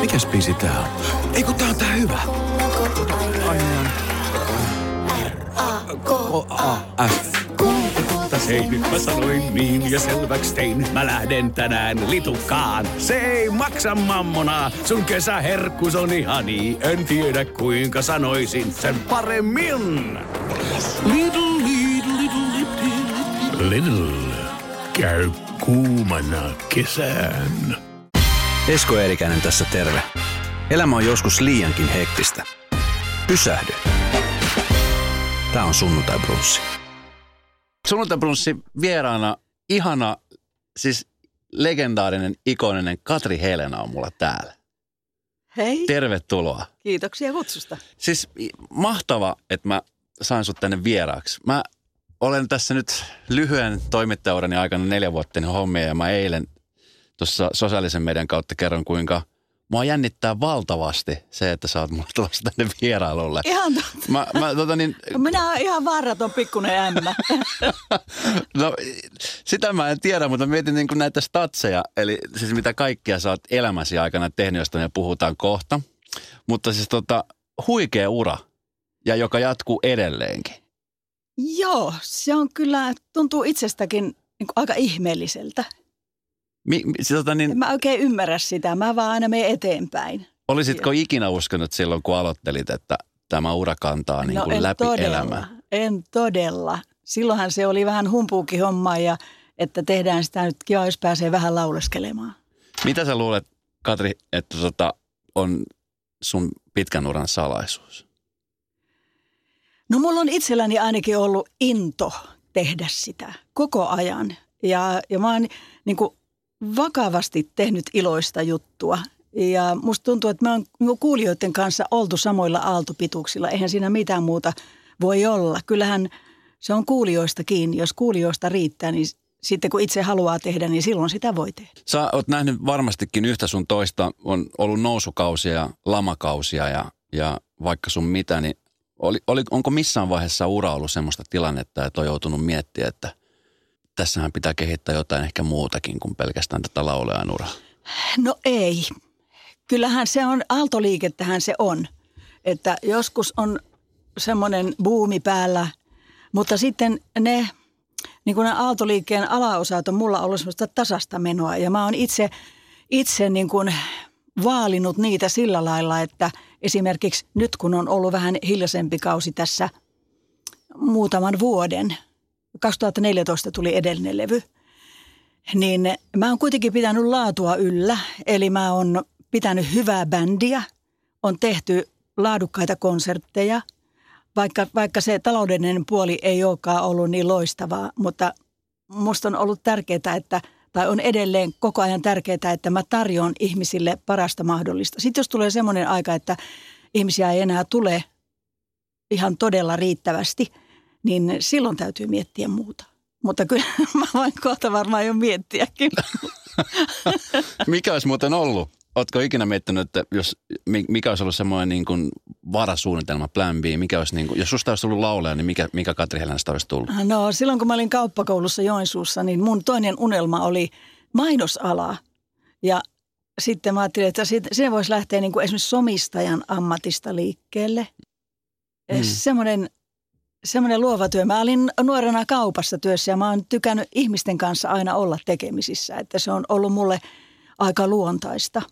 Mikäs biisi tää on? Ei kun tää on tää hyvä. K-A-F. Hei, nyt mä sanoin niin ja selväks tein. Mä lähden tänään litukaan. Se ei maksa mammona. Sun kesäherkkus on ihani. En tiedä kuinka sanoisin sen paremmin. Little, little, little, little. Little. Käy kuumana kesään. Esko Eerikäinen tässä terve. Elämä on joskus liiankin hektistä. Pysähdy. Tämä on Sunnuntai Brunssi. Sunnuntai Brunssi vieraana ihana, siis legendaarinen, ikoninen Katri Helena on mulla täällä. Hei, Tervetuloa. kiitoksia kutsusta. Siis mahtava, että mä sain sut tänne vieraaksi. Mä olen tässä nyt lyhyen toimittajaurani aikana neljä vuotta hommia ja mä eilen tuossa sosiaalisen median kautta kerron, kuinka mua jännittää valtavasti se, että sä oot mulle tulossa tänne vierailulle. Ihan totta. Mä, mä tota niin, Minä olen ihan vaaraton pikkunen ämmä. no, sitä mä en tiedä, mutta mietin niin kuin näitä statseja, eli siis mitä kaikkia sä oot elämäsi aikana tehnyt, josta me puhutaan kohta. Mutta siis tota, huikea ura, ja joka jatkuu edelleenkin. Joo, se on kyllä, tuntuu itsestäkin niin aika ihmeelliseltä. Mi, mi, siis tota niin, En mä oikein ymmärrä sitä, mä vaan aina menen eteenpäin. Olisitko ikinä uskonut silloin, kun aloittelit, että tämä ura kantaa niin kuin No en läpi todella, elämää? en todella. Silloinhan se oli vähän humpuukin homma ja että tehdään sitä nyt kiva, jos pääsee vähän lauleskelemaan. Mitä sä luulet, Katri, että tota, on sun pitkän uran salaisuus? No mulla on itselläni ainakin ollut into tehdä sitä koko ajan. Ja, ja mä oon niin kuin vakavasti tehnyt iloista juttua. Ja musta tuntuu, että oon niin kuulijoiden kanssa oltu samoilla aaltopituuksilla. Eihän siinä mitään muuta voi olla. Kyllähän se on kuulijoista kiinni. Jos kuulijoista riittää, niin sitten kun itse haluaa tehdä, niin silloin sitä voi tehdä. Sä oot nähnyt varmastikin yhtä sun toista, on ollut nousukausia ja lamakausia ja, ja vaikka sun mitä, niin oli, oli, onko missään vaiheessa ura ollut semmoista tilannetta, että on joutunut miettimään, että tässähän pitää kehittää jotain ehkä muutakin kuin pelkästään tätä laulajan uraa? No ei. Kyllähän se on, aaltoliikettähän se on. Että joskus on semmoinen buumi päällä, mutta sitten ne, niin kuin ne aaltoliikkeen alaosat on mulla ollut semmoista tasasta menoa. Ja mä oon itse, itse niin kuin vaalinut niitä sillä lailla, että esimerkiksi nyt kun on ollut vähän hiljaisempi kausi tässä muutaman vuoden, 2014 tuli edellinen levy, niin mä oon kuitenkin pitänyt laatua yllä. Eli mä oon pitänyt hyvää bändiä, on tehty laadukkaita konsertteja, vaikka, vaikka se taloudellinen puoli ei olekaan ollut niin loistavaa, mutta musta on ollut tärkeää, että tai on edelleen koko ajan tärkeää, että mä tarjoan ihmisille parasta mahdollista. Sitten jos tulee semmoinen aika, että ihmisiä ei enää tule ihan todella riittävästi, niin silloin täytyy miettiä muuta. Mutta kyllä mä voin kohta varmaan jo miettiäkin. Mikä olisi muuten ollut? Ootko ikinä miettinyt, että jos, mi- mikä olisi ollut semmoinen niin kuin varasuunnitelma, plan B, mikä olisi niin kuin, jos susta olisi tullut laulaja, niin mikä, mikä Katri Helenästä olisi tullut? No silloin kun mä olin kauppakoulussa Joensuussa, niin mun toinen unelma oli mainosala. Ja sitten mä ajattelin, että se voisi lähteä niin kuin esimerkiksi somistajan ammatista liikkeelle. Mm. Semmoinen, semmoinen luova työ. Mä olin nuorena kaupassa työssä ja mä oon tykännyt ihmisten kanssa aina olla tekemisissä. Että se on ollut mulle aika luontaista.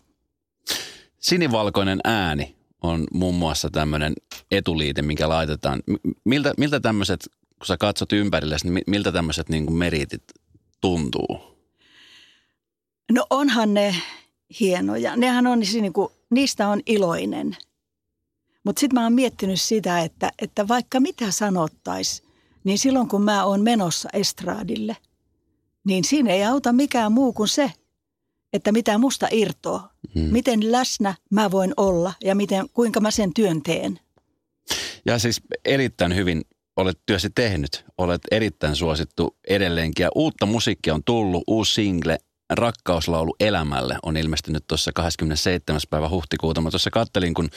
Sinivalkoinen ääni on muun muassa tämmöinen etuliite, minkä laitetaan. Miltä, miltä tämmöiset, kun sä katsot ympärille, niin mi- miltä tämmöiset niin kuin meritit tuntuu? No onhan ne hienoja. Nehän on niin kuin, niistä on iloinen. Mutta sitten mä oon miettinyt sitä, että, että vaikka mitä sanottais, niin silloin kun mä oon menossa estraadille, niin siinä ei auta mikään muu kuin se, että mitä musta irtoaa. Hmm. Miten läsnä mä voin olla ja miten, kuinka mä sen työn teen. Ja siis erittäin hyvin olet työsi tehnyt. Olet erittäin suosittu edelleenkin. Ja uutta musiikkia on tullut. Uusi single Rakkauslaulu elämälle on ilmestynyt tuossa 27. päivä huhtikuuta. Mä tuossa kattelin, kun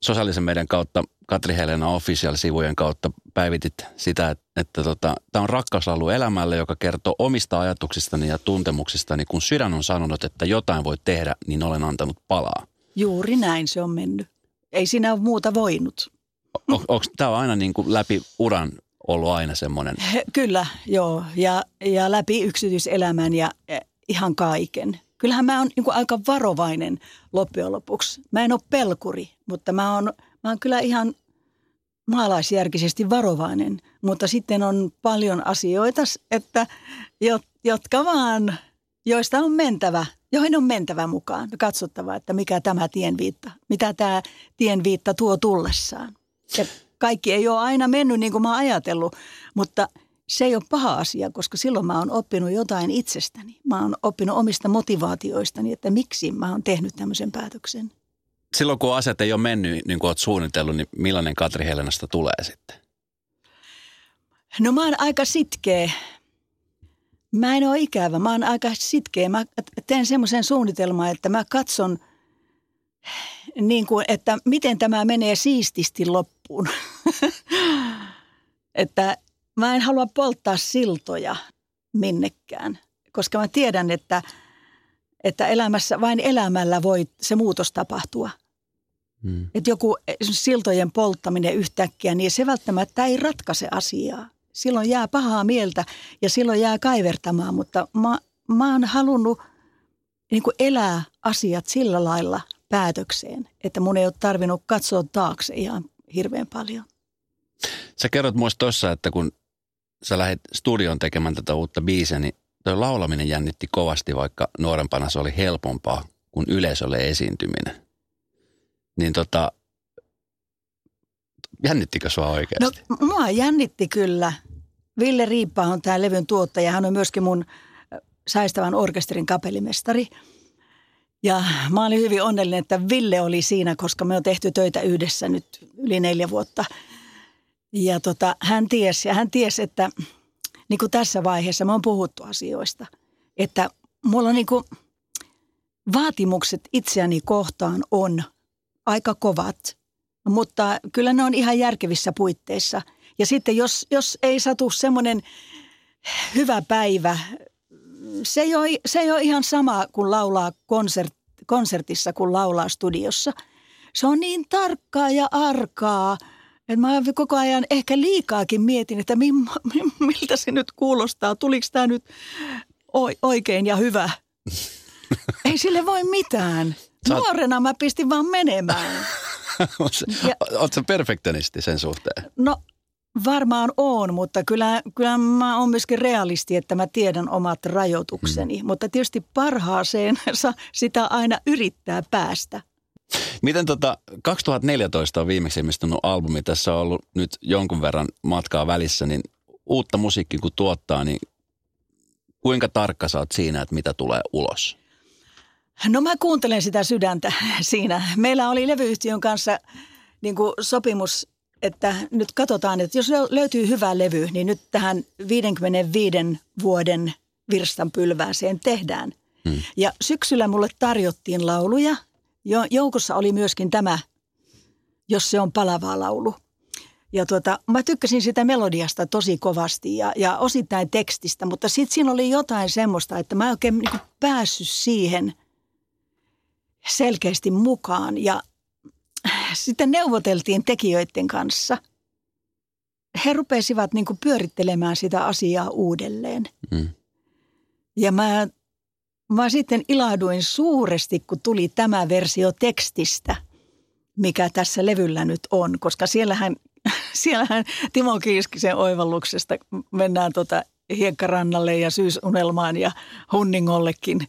sosiaalisen median kautta, Katri Helena Official-sivujen kautta päivitit sitä, että, että tota, tämä on rakkauslaulu elämälle, joka kertoo omista ajatuksistani ja tuntemuksistani. Kun sydän on sanonut, että jotain voi tehdä, niin olen antanut palaa. Juuri näin se on mennyt. Ei siinä ole muuta voinut. On, onko tämä aina niin kuin läpi uran ollut aina semmoinen? Kyllä, joo. Ja, ja läpi yksityiselämän ja ihan kaiken. Kyllähän mä oon niin aika varovainen loppujen lopuksi. Mä en ole pelkuri, mutta mä oon, mä oon kyllä ihan maalaisjärkisesti varovainen. Mutta sitten on paljon asioita, että, jotka vaan, joista on mentävä, joihin on mentävä mukaan. Katsottava, että mikä tämä tienviitta, mitä tämä tienviitta tuo tullessaan. Ja kaikki ei ole aina mennyt niin kuin mä oon ajatellut, mutta se ei ole paha asia, koska silloin mä oon oppinut jotain itsestäni. Mä oon oppinut omista motivaatioistani, että miksi mä oon tehnyt tämmöisen päätöksen. Silloin kun asiat ei ole mennyt niin kuin oot suunnitellut, niin millainen Katri Helenasta tulee sitten? No mä oon aika sitkeä. Mä en ole ikävä, mä oon aika sitkeä. Mä teen semmoisen suunnitelman, että mä katson, niin kuin, että miten tämä menee siististi loppuun. että mä en halua polttaa siltoja minnekään, koska mä tiedän, että, että elämässä, vain elämällä voi se muutos tapahtua. Hmm. Että joku siltojen polttaminen yhtäkkiä, niin se välttämättä ei ratkaise asiaa. Silloin jää pahaa mieltä ja silloin jää kaivertamaan, mutta mä, mä oon halunnut niin kuin elää asiat sillä lailla päätökseen, että mun ei ole tarvinnut katsoa taakse ihan hirveän paljon. Sä kerrot muista tuossa, että kun sä lähdit studioon tekemään tätä uutta biisiä, niin toi laulaminen jännitti kovasti, vaikka nuorempana se oli helpompaa kuin yleisölle esiintyminen. Niin tota, jännittikö sua oikeasti? No mua jännitti kyllä. Ville Riippa on tämä levyn tuottaja. Hän on myöskin mun Saistavan orkesterin kapellimestari. Ja mä olin hyvin onnellinen, että Ville oli siinä, koska me on tehty töitä yhdessä nyt yli neljä vuotta. Ja tota, hän tiesi, ja hän tiesi, että niin kuin tässä vaiheessa me on puhuttu asioista, että mulla on niin kuin vaatimukset itseäni kohtaan on aika kovat, mutta kyllä ne on ihan järkevissä puitteissa. Ja sitten jos, jos ei satu semmoinen hyvä päivä, se ei, ole, se ei ole ihan sama kuin laulaa konsert, konsertissa kuin laulaa studiossa. Se on niin tarkkaa ja arkaa, että mä koko ajan ehkä liikaakin mietin, että miltä se nyt kuulostaa. Tuliko tämä nyt oikein ja hyvä? ei sille voi mitään. Nuorena mä pistin vaan menemään. Oletko perfektionisti sen suhteen? No Varmaan on, mutta kyllä, kyllä mä oon myöskin realisti, että mä tiedän omat rajoitukseni. Mm. Mutta tietysti parhaaseen sitä aina yrittää päästä. Miten tota, 2014 on viimeksi ilmestynyt albumi, tässä on ollut nyt jonkun verran matkaa välissä, niin uutta musiikkia kun tuottaa, niin kuinka tarkka sä oot siinä, että mitä tulee ulos? No mä kuuntelen sitä sydäntä siinä. Meillä oli levyyhtiön kanssa niin kuin sopimus että nyt katsotaan, että jos löytyy hyvä levy, niin nyt tähän 55 vuoden virstanpylvääseen tehdään. Hmm. Ja syksyllä mulle tarjottiin lauluja. Joukossa oli myöskin tämä, jos se on palavaa laulu. Ja tuota, mä tykkäsin sitä melodiasta tosi kovasti ja, ja osittain tekstistä, mutta sitten siinä oli jotain semmoista, että mä en oikein niin päässyt siihen selkeästi mukaan. Ja sitten neuvoteltiin tekijöiden kanssa. He rupesivat niin pyörittelemään sitä asiaa uudelleen. Mm. Ja mä, mä sitten ilahduin suuresti, kun tuli tämä versio tekstistä, mikä tässä levyllä nyt on. Koska siellähän, siellähän Timo Kiiskisen oivalluksesta mennään tota hiekkarannalle ja syysunelmaan ja hunningollekin,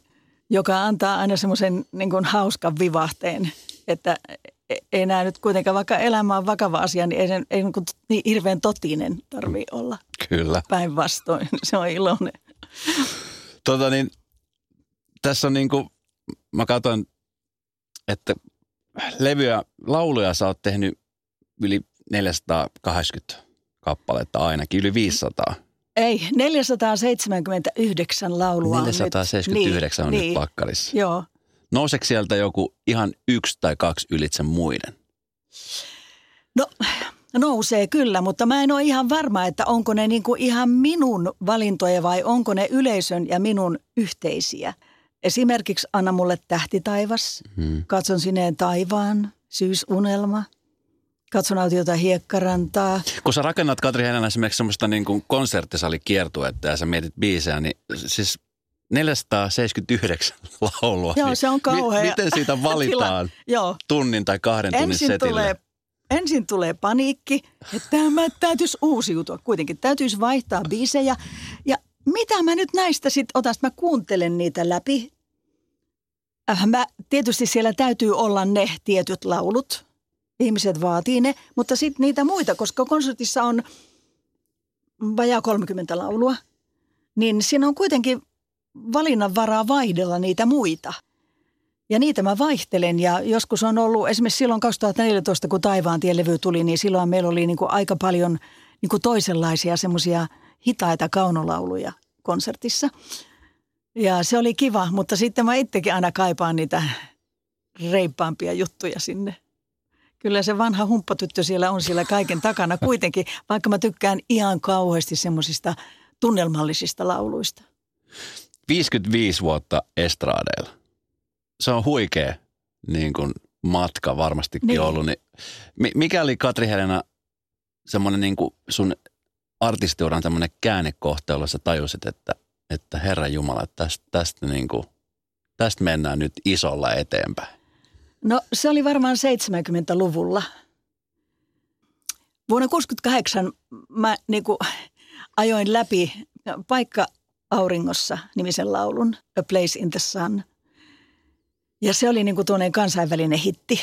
joka antaa aina semmoisen niin hauskan vivahteen, että ei nämä nyt kuitenkaan, vaikka elämä on vakava asia, niin ei, sen, ei niin, niin hirveän totinen tarvi olla. Kyllä. Päinvastoin, se on iloinen. Tota niin, tässä on niin kuin, mä katson, että levyä, lauluja sä oot tehnyt yli 480 kappaletta ainakin, yli 500. Ei, 479 laulua 479 on nyt, on niin, nyt pakkarissa. Joo. Nouseeko sieltä joku ihan yksi tai kaksi ylitse muiden? No nousee kyllä, mutta mä en ole ihan varma, että onko ne niinku ihan minun valintoja vai onko ne yleisön ja minun yhteisiä. Esimerkiksi Anna mulle tähti taivas, Hmm. katson sineen taivaan, syysunelma, katson autiota hiekkarantaa. Kun sä rakennat Katri Helena esimerkiksi semmoista niin kuin konserttisalikiertuetta ja sä mietit biisejä, niin siis 479 laulua. Joo, niin se on kauhea. Mi- miten siitä valitaan Joo, tunnin tai kahden tunnin ensin setille? tulee, ensin tulee paniikki, että tämä täytyisi uusiutua. Kuitenkin täytyisi vaihtaa biisejä. Ja mitä mä nyt näistä sitten otan, mä kuuntelen niitä läpi. Äh, mä, tietysti siellä täytyy olla ne tietyt laulut. Ihmiset vaatii ne, mutta sitten niitä muita, koska konsertissa on vajaa 30 laulua, niin siinä on kuitenkin valinnanvaraa vaihdella niitä muita. Ja niitä mä vaihtelen ja joskus on ollut, esimerkiksi silloin 2014, kun Taivaan tielevy tuli, niin silloin meillä oli niin kuin aika paljon niin kuin toisenlaisia semmoisia hitaita kaunolauluja konsertissa. Ja se oli kiva, mutta sitten mä itsekin aina kaipaan niitä reippaampia juttuja sinne. Kyllä se vanha humppatyttö siellä on siellä kaiken takana kuitenkin, vaikka mä tykkään ihan kauheasti semmoisista tunnelmallisista lauluista. 55 vuotta estraadeilla. Se on huikea niin kuin matka varmastikin Niin. ollut. Niin, mi- mikä oli Katri Helena semmoinen niin kuin sun artistiuran tämmöinen käännekohta, jolla sä tajusit, että, että Herra Jumala, tästä, tästä, niin kuin, tästä mennään nyt isolla eteenpäin. No se oli varmaan 70-luvulla. Vuonna 68 mä niin kuin, ajoin läpi Paikka auringossa nimisen laulun A Place in the Sun. Ja se oli niin kuin tuonne kansainvälinen hitti.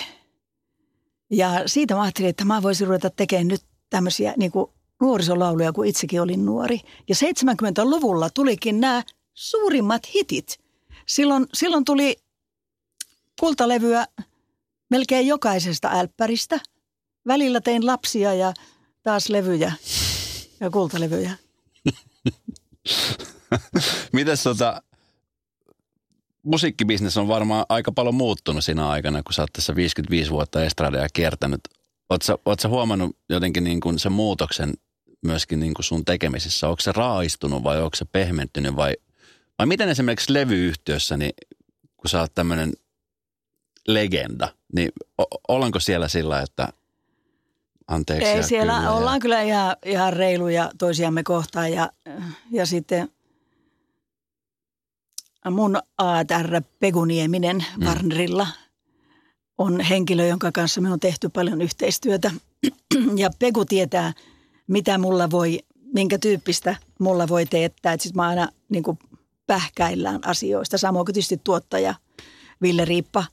Ja siitä mä ajattelin, että mä voisin ruveta tekemään nyt tämmöisiä niin kuin nuorisolauluja, kun itsekin olin nuori. Ja 70-luvulla tulikin nämä suurimmat hitit. Silloin, silloin tuli kultalevyä melkein jokaisesta älppäristä. Välillä tein lapsia ja taas levyjä ja kultalevyjä. Mites tota, musiikkibisnes on varmaan aika paljon muuttunut siinä aikana, kun sä oot tässä 55 vuotta estradeja kiertänyt. Sä huomannut jotenkin niin kuin sen muutoksen myöskin niin kuin sun tekemisissä? Onko se raaistunut vai onko se pehmentynyt vai, vai miten esimerkiksi levyyhtiössä, niin kun sä oot tämmöinen legenda, niin o- ollaanko siellä sillä, että anteeksi Ei, siellä kyllä ollaan ja, kyllä ihan, ihan reiluja toisiamme kohtaan ja, ja sitten mun ATR Pegunieminen Mm. On henkilö, jonka kanssa me on tehty paljon yhteistyötä. Ja Pegu tietää, mitä mulla voi, minkä tyyppistä mulla voi teettää. Sitten mä aina niin kuin pähkäillään asioista. Samoin kuin tietysti tuottaja Ville Riippa.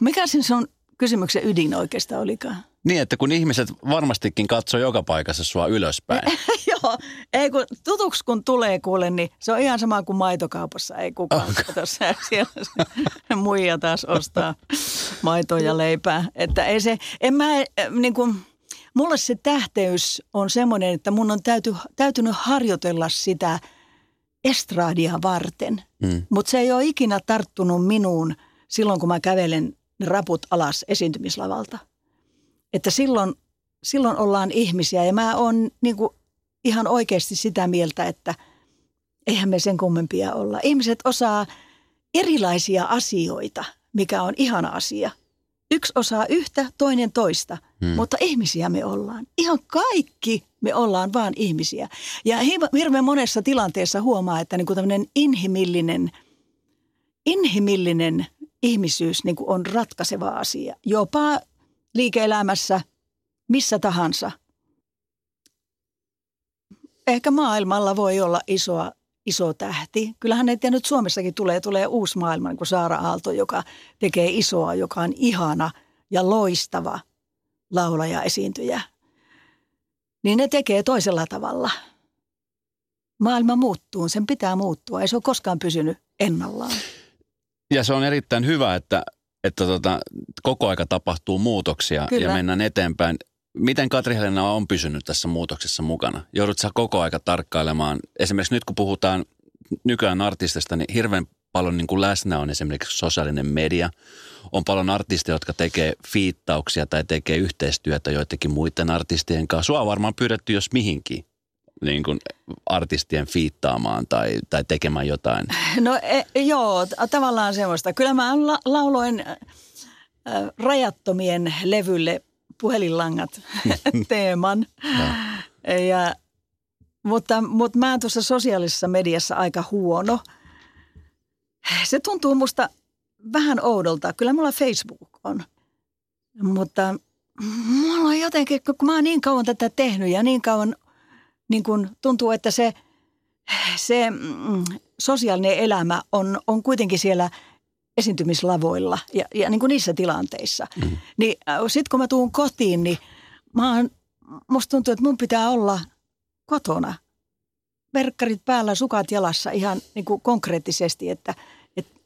Mikä sen sun kysymyksen ydin oikeastaan olikaan? Niin, että kun ihmiset varmastikin katsoo joka paikassa sua ylöspäin. Joo, ei kun tutuksi kun tulee kuule, niin se on ihan sama kuin maitokaupassa. Ei kukaan okay. kato se, siellä muija taas ostaa maitoa ja leipää. Että ei se, en mä äh, niin kuin, mulle se tähteys on semmoinen, että mun on täyty, täytynyt harjoitella sitä estraadia varten. Mm. Mutta se ei ole ikinä tarttunut minuun silloin, kun mä kävelen raput alas esiintymislavalta. Että silloin, silloin ollaan ihmisiä ja mä oon niin kuin ihan oikeasti sitä mieltä, että eihän me sen kummempia olla. Ihmiset osaa erilaisia asioita, mikä on ihana asia. Yksi osaa yhtä, toinen toista, Hmm. mutta ihmisiä me ollaan. Ihan kaikki me ollaan vaan ihmisiä. Ja hi- hirveän monessa tilanteessa huomaa, että niin kuin tämmöinen inhimillinen, inhimillinen ihmisyys niin kuin on ratkaiseva asia. Jopa liike-elämässä, missä tahansa. Ehkä maailmalla voi olla isoa, iso tähti. Kyllähän ne nyt Suomessakin tulee, tulee uusi maailma, niin kuin Saara Aalto, joka tekee isoa, joka on ihana ja loistava laulaja esiintyjä. Niin ne tekee toisella tavalla. Maailma muuttuu, sen pitää muuttua. Ei se ole koskaan pysynyt ennallaan. Ja se on erittäin hyvä, että, että tota, koko aika tapahtuu muutoksia Kyllä. ja mennään eteenpäin. Miten Katri Helena on pysynyt tässä muutoksessa mukana? Joudut sä koko aika tarkkailemaan, esimerkiksi nyt kun puhutaan nykyään artistista, niin hirveän paljon niin kuin läsnä on esimerkiksi sosiaalinen media. On paljon artisteja, jotka tekee fiittauksia tai tekee yhteistyötä joidenkin muiden artistien kanssa. Sua on varmaan pyydetty jos mihinkin. niin kuin artistien fiittaamaan tai, tai tekemään jotain? No e, joo, tavallaan semmoista. Kyllä mä la- lauloin äh, rajattomien levylle puhelinlangat teeman. ja, mutta, mutta mä oon tuossa sosiaalisessa mediassa aika huono. Se tuntuu musta vähän oudolta. Kyllä mulla Facebook on. Mutta mulla on jotenkin, kun mä oon niin kauan tätä tehnyt ja niin kauan niin kun tuntuu, että se, se mm, sosiaalinen elämä on, on kuitenkin siellä esiintymislavoilla ja, ja niin kuin niissä tilanteissa. Mm. Niin sitten kun mä tuun kotiin, niin mä oon, musta tuntuu, että mun pitää olla kotona. Verkkarit päällä, sukat jalassa ihan niin kuin konkreettisesti, että, että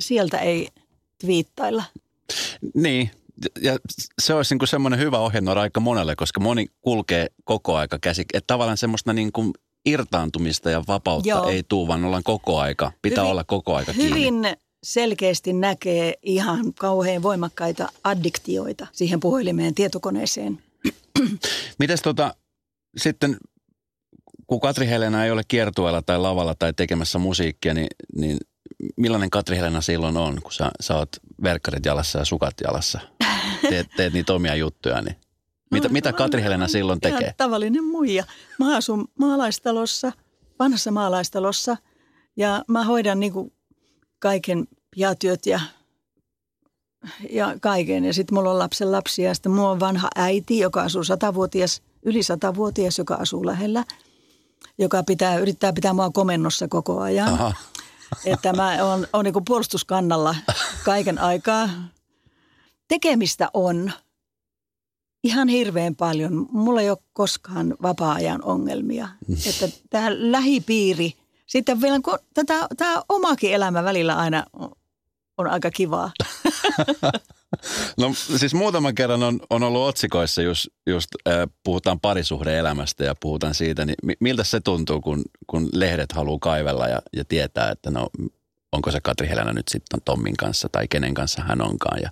sieltä ei twiittailla. Niin, ja se olisi niin semmoinen hyvä ohjenuora aika monelle, koska moni kulkee koko aika käsi. Että tavallaan semmoista niin kuin irtaantumista ja vapautta Joo. ei tule, vaan ollaan koko aika. Pitää hyvin, olla koko aika kiinni. Hyvin selkeästi näkee ihan kauhean voimakkaita addiktioita siihen puhelimeen, tietokoneeseen. Mites tota, sitten kun Katri Helena ei ole kiertueella tai lavalla tai tekemässä musiikkia, niin, niin millainen Katri Helena silloin on, kun sä, sä oot verkkarit jalassa ja sukat jalassa? Teet, teet niitä omia juttuja, niin mitä, no, mitä Katri Helena silloin tekee? Tavallinen muija. Mä asun maalaistalossa, vanhassa maalaistalossa ja mä hoidan niin kuin kaiken piatyöt ja, ja kaiken. Ja sitten mulla on lapsen lapsia ja sitten mulla on vanha äiti, joka asuu satavuotias, yli satavuotias, joka asuu lähellä, joka pitää, yrittää pitää mua komennossa koko ajan. Aha. Että mä oon, oon niin puolustuskannalla kaiken aikaa. Tekemistä on ihan hirveän paljon. Mulla ei ole koskaan vapaa-ajan ongelmia. Että tämä lähipiiri, sitten vielä kun tätä, tämä omakin elämä välillä aina on, aika kivaa. No siis muutaman kerran on, on ollut otsikoissa, just, just äh, puhutaan parisuhdeelämästä ja puhutaan siitä, niin miltä se tuntuu, kun, kun lehdet haluaa kaivella ja, ja tietää, että no onko se Katri Helena nyt sitten Tommin kanssa tai kenen kanssa hän onkaan ja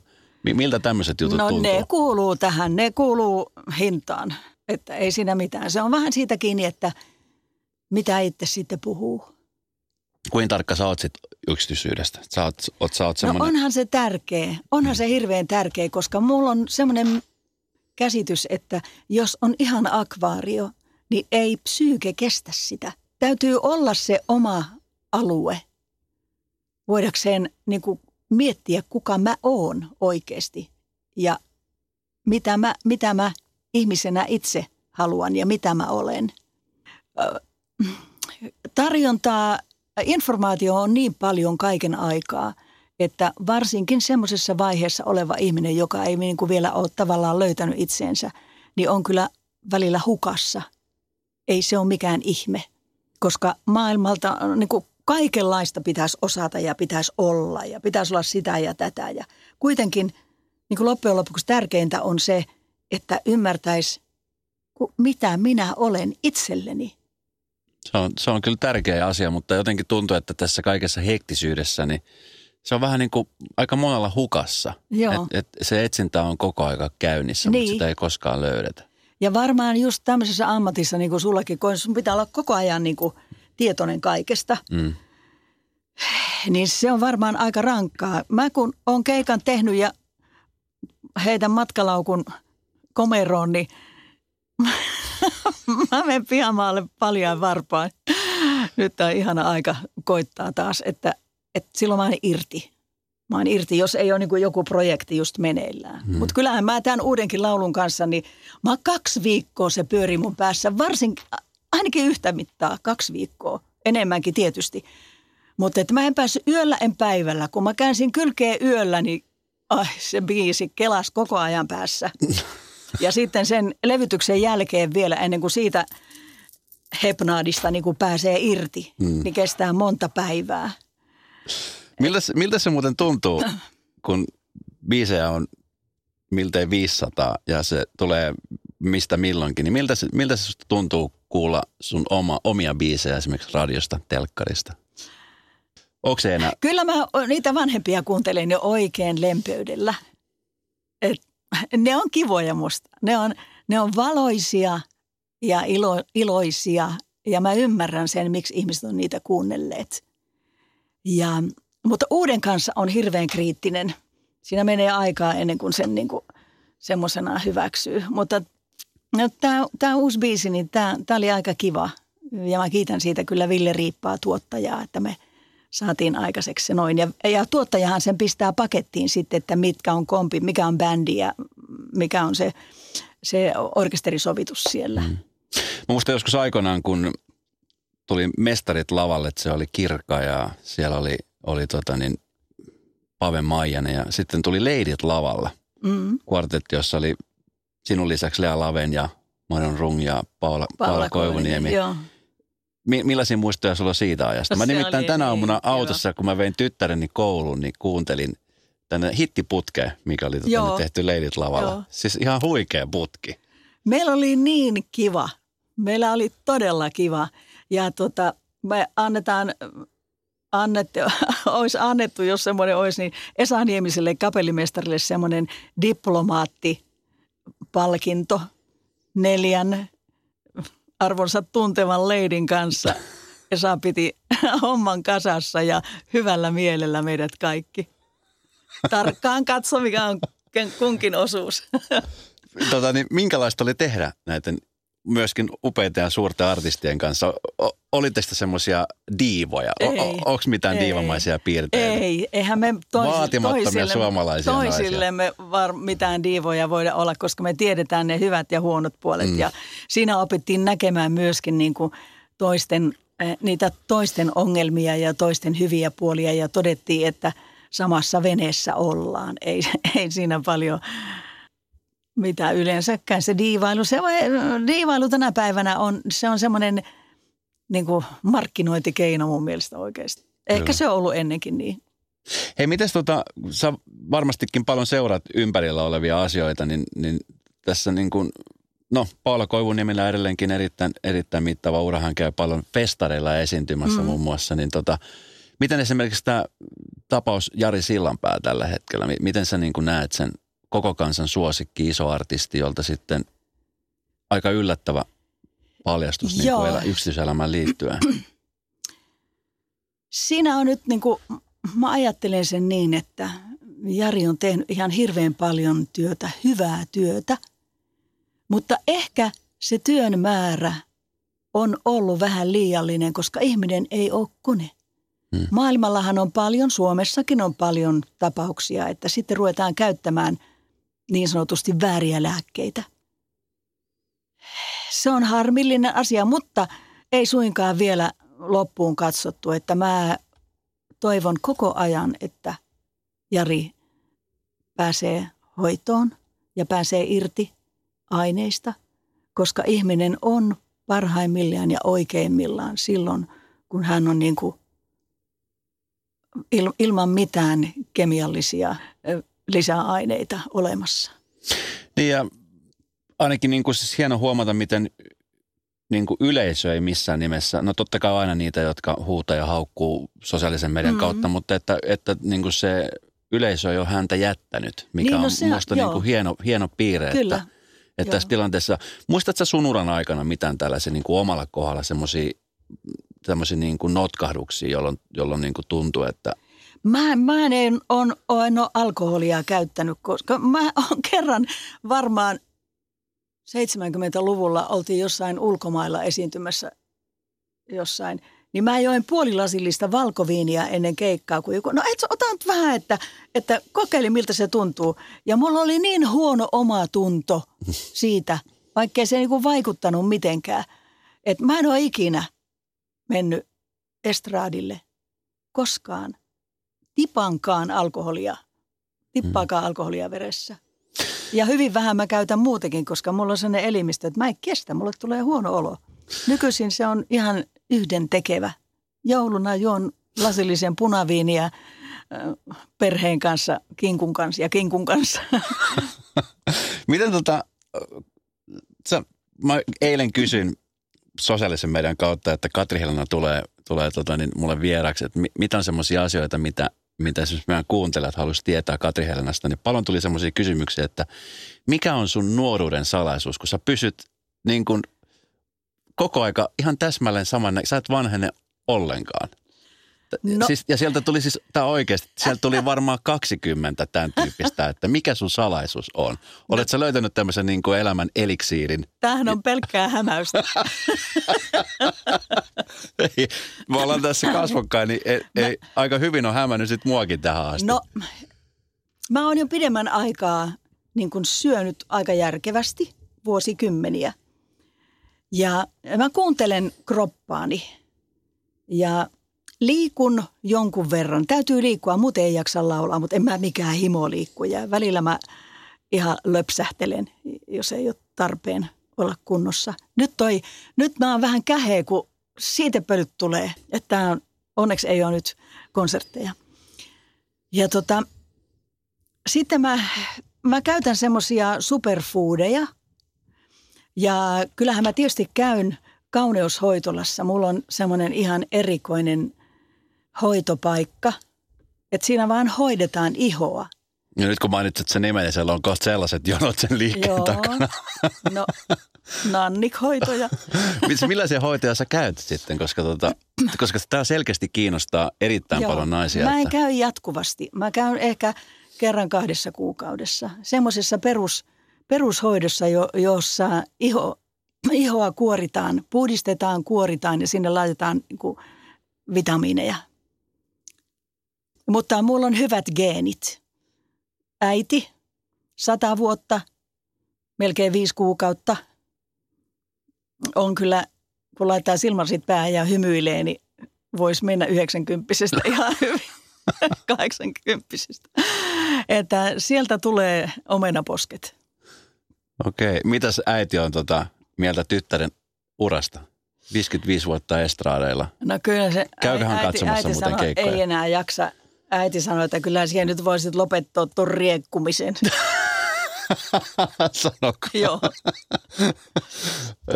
miltä tämmöiset jutut no, tuntuu? No ne kuuluu tähän, ne kuuluu hintaan, että ei siinä mitään. Se on vähän siitä kiinni, että mitä itse sitten puhuu. Kuinka tarkka sä oot sit yksityisyydestä? Sä oot, oot, sä oot no onhan se tärkeä. Onhan se hirveän tärkeä, koska mulla on semmoinen käsitys, että jos on ihan akvaario, niin ei psyyke kestä sitä. Täytyy olla se oma alue. Voidakseen niin kuin miettiä, kuka mä oon oikeasti ja mitä mä, mitä mä ihmisenä itse haluan ja mitä mä olen. Tarjontaa informaatio on niin paljon kaiken aikaa, että varsinkin semmoisessa vaiheessa oleva ihminen, joka ei niin kuin vielä ole tavallaan löytänyt itseensä, niin on kyllä välillä hukassa. Ei se ole mikään ihme, koska maailmalta niin kuin kaikenlaista pitäisi osata ja pitäisi olla ja pitäisi olla sitä ja tätä. Ja kuitenkin niin kuin loppujen lopuksi tärkeintä on se, että ymmärtäisi, mitä minä olen itselleni se on, se on kyllä tärkeä asia, mutta jotenkin tuntuu, että tässä kaikessa hektisyydessä, niin se on vähän niin kuin aika monella hukassa. Joo. Et, et se etsintä on koko aika käynnissä, niin. mutta sitä ei koskaan löydetä. Ja varmaan just tämmöisessä ammatissa, niin kuin sullakin, kun sun pitää olla koko ajan niin kuin tietoinen kaikesta, mm. niin se on varmaan aika rankkaa. Mä kun on keikan tehnyt ja heitän matkalaukun komeroon, niin mä menen pihamaalle paljon varpaan. Nyt on ihana aika koittaa taas, että, että silloin mä oon irti. Mä oon irti, jos ei ole niin joku projekti just meneillään. Hmm. Mutta kyllähän mä tämän uudenkin laulun kanssa, niin mä oon kaksi viikkoa se pyöri mun päässä. Varsin, ainakin yhtä mittaa, kaksi viikkoa. Enemmänkin tietysti. Mutta että mä en päässyt yöllä en päivällä. Kun mä käänsin kylkeä yöllä, niin ai, se biisi kelas koko ajan päässä. Ja sitten sen levytyksen jälkeen vielä ennen kuin siitä hepnaadista niin kuin pääsee irti, mm. niin kestää monta päivää. Miltä, miltä se muuten tuntuu, kun biisejä on miltei 500 ja se tulee mistä milloinkin, niin miltä se, miltä se tuntuu kuulla sun oma, omia biisejä esimerkiksi radiosta, telkkarista? Onko se enää? Kyllä mä niitä vanhempia kuuntelen jo oikein lempeydellä. Et ne on kivoja musta. Ne on, ne on valoisia ja ilo, iloisia Ja mä ymmärrän sen, miksi ihmiset on niitä kuunnelleet. Ja, mutta uuden kanssa on hirveän kriittinen. Siinä menee aikaa ennen kuin sen niin kuin semmoisena hyväksyy. Mutta no, tämä uusi biisi, niin tämä oli aika kiva. Ja mä kiitän siitä kyllä Ville Riippaa tuottajaa, että me saatiin aikaiseksi se noin. Ja, ja tuottajahan sen pistää pakettiin sitten, että mitkä on kompi, mikä on bändi ja mikä on se, se orkesterisovitus siellä. Mm. Mä muistan joskus aikoinaan, kun tuli mestarit lavalle, että se oli Kirka ja siellä oli, oli tota niin, Pave Maijanen ja sitten tuli Leidit lavalla. Mm. Kuartetti, jossa oli sinun lisäksi Lea Laven ja Marion Rung ja Paula, Paula, Paula Koivuniemi. Joo. Mi- millaisia muistoja sulla on siitä ajasta? No, mä nimittäin tänä niin, aamuna autossa, kun mä vein tyttäreni kouluun, niin kuuntelin tänne hittiputke, mikä oli tota tehty Leidit lavalla. Joo. Siis ihan huikea putki. Meillä oli niin kiva. Meillä oli todella kiva. Ja tota, me annetaan, annettu, olisi annettu, jos semmoinen olisi, niin Esa Niemiselle kapellimestarille semmoinen diplomaattipalkinto neljän arvonsa tuntevan leidin kanssa. Esa piti homman kasassa ja hyvällä mielellä meidät kaikki. Tarkkaan katso, mikä on kunkin osuus. Tota, niin minkälaista oli tehdä näiden myöskin upeita ja suurten artistien kanssa. O, oli teistä semmoisia diivoja? Onko mitään ei, diivamaisia piirteitä? Ei, eihän me tois, Vaatimattomia toisille, suomalaisia Toisillemme var, mitään diivoja voida olla, koska me tiedetään ne hyvät ja huonot puolet. Mm. Ja siinä opittiin näkemään myöskin niin kuin toisten, eh, niitä toisten ongelmia ja toisten hyviä puolia ja todettiin, että samassa veneessä ollaan. Ei, ei siinä paljon mitä yleensäkään se diivailu. Se, diivailu tänä päivänä on, se on semmoinen niin kuin markkinointikeino mun mielestä oikeasti. Ehkä Kyllä. se on ollut ennenkin niin. Hei, miten tota, sä varmastikin paljon seuraat ympärillä olevia asioita, niin, niin tässä niin kuin, no Paula Koivuniemillä edelleenkin erittäin, erittäin mittava ura, hän käy paljon festareilla esiintymässä mm. muun muassa, niin tota, miten esimerkiksi tämä tapaus Jari Sillanpää tällä hetkellä, miten sä niin kuin näet sen koko kansan suosikki, iso artisti, jolta sitten aika yllättävä paljastus niin kuin elä, yksityiselämään liittyen. Siinä on nyt niin kuin, mä ajattelen sen niin, että Jari on tehnyt ihan hirveän paljon työtä, hyvää työtä, mutta ehkä se työn määrä on ollut vähän liiallinen, koska ihminen ei ole kone. Hmm. Maailmallahan on paljon, Suomessakin on paljon tapauksia, että sitten ruvetaan käyttämään – niin sanotusti vääriä lääkkeitä. Se on harmillinen asia, mutta ei suinkaan vielä loppuun katsottu, että mä toivon koko ajan, että Jari pääsee hoitoon ja pääsee irti aineista, koska ihminen on parhaimmillaan ja oikeimmillaan silloin, kun hän on niin kuin ilman mitään kemiallisia lisäaineita olemassa. Niin ja ainakin niin kuin siis hieno huomata, miten niin kuin yleisö ei missään nimessä, no totta kai aina niitä, jotka huutaa ja haukkuu sosiaalisen median mm-hmm. kautta, mutta että, että niin kuin se yleisö ei ole häntä jättänyt, mikä niin, no se, on minusta niin kuin hieno, hieno piirre. Kyllä. Että, että tässä tilanteessa, muistatko sun uran aikana mitään tällaisia niin kuin omalla kohdalla semmoisia niin kuin notkahduksia, jolloin, jolloin niin kuin tuntuu, että – Mä, mä en, on, en ole alkoholia käyttänyt, koska mä oon kerran varmaan 70-luvulla oltiin jossain ulkomailla esiintymässä jossain. Niin mä join puolilasillista valkoviiniä ennen keikkaa, kun joku, no et ota nyt vähän, että, että kokeili miltä se tuntuu. Ja mulla oli niin huono oma tunto siitä, vaikkei se niinku vaikuttanut mitenkään. Että mä en ole ikinä mennyt estraadille koskaan – tipankaan alkoholia, tippaakaan alkoholia veressä. Ja hyvin vähän mä käytän muutenkin, koska mulla on sellainen elimistö, että mä en kestä, mulle tulee huono olo. Nykyisin se on ihan yhden tekevä. Jouluna juon lasillisen punaviiniä perheen kanssa, kinkun kanssa ja kinkun kanssa. Miten tota, sä, mä eilen kysyin sosiaalisen median kautta, että Katri Helena tulee, tulee tota, niin mulle vieraksi, että mitä on semmoisia asioita, mitä mitä esimerkiksi meidän kuuntelijat haluaisivat tietää Katri Helenasta, niin paljon tuli semmoisia kysymyksiä, että mikä on sun nuoruuden salaisuus, kun sä pysyt niin kuin koko aika ihan täsmälleen saman, sä et vanhene ollenkaan. No. Siis, ja sieltä tuli siis, tämä oikeasti, sieltä tuli varmaan 20 tämän tyyppistä, että mikä sun salaisuus on? Oletko sä löytänyt tämmöisen niin kuin elämän eliksiirin? Tämähän on pelkkää hämäystä. ei, me ollaan tässä kasvokkain, niin ei, ei, aika hyvin on hämännyt sit muakin tähän asti. No, mä oon jo pidemmän aikaa niin kuin syönyt aika järkevästi, vuosikymmeniä. Ja mä kuuntelen kroppaani ja liikun jonkun verran. Täytyy liikkua, muuten ei jaksa laulaa, mutta en mä mikään himoliikkuja. Välillä mä ihan löpsähtelen, jos ei ole tarpeen olla kunnossa. Nyt, toi, nyt mä oon vähän käheä, kun siitä pölyt tulee. Että on, onneksi ei ole nyt konsertteja. Ja tota, sitten mä, mä käytän semmoisia superfoodeja. Ja kyllähän mä tietysti käyn kauneushoitolassa. Mulla on semmoinen ihan erikoinen hoitopaikka, että siinä vaan hoidetaan ihoa. Ja nyt kun mainitsit sen nimen, niin siellä on kohta sellaiset jonot sen liikkeen Joo. takana. No, nannikhoitoja. Millaisia hoitoja sä käyt sitten, koska, tota, koska tämä selkeästi kiinnostaa erittäin Joo. paljon naisia. Mä en että... käy jatkuvasti. Mä käyn ehkä kerran kahdessa kuukaudessa. Semmoisessa perus, perushoidossa, jo, jossa iho, ihoa kuoritaan, puhdistetaan, kuoritaan ja sinne laitetaan niin kuin, vitamiineja – mutta mulla on hyvät geenit. Äiti, sata vuotta, melkein viisi kuukautta. On kyllä, kun laittaa silmasit päähän ja hymyilee, niin voisi mennä 90 ihan hyvin. 80 Että sieltä tulee omenaposket. Okei. Mitäs äiti on tota, mieltä tyttären urasta? 55 vuotta estraadeilla. No kyllä se Käyköhän äiti, katsomassa äiti muuten sanoo, keikkoja? ei enää jaksa äiti sanoi, että kyllä siihen nyt voisit lopettaa tuon riekkumisen. Sanoko? Joo.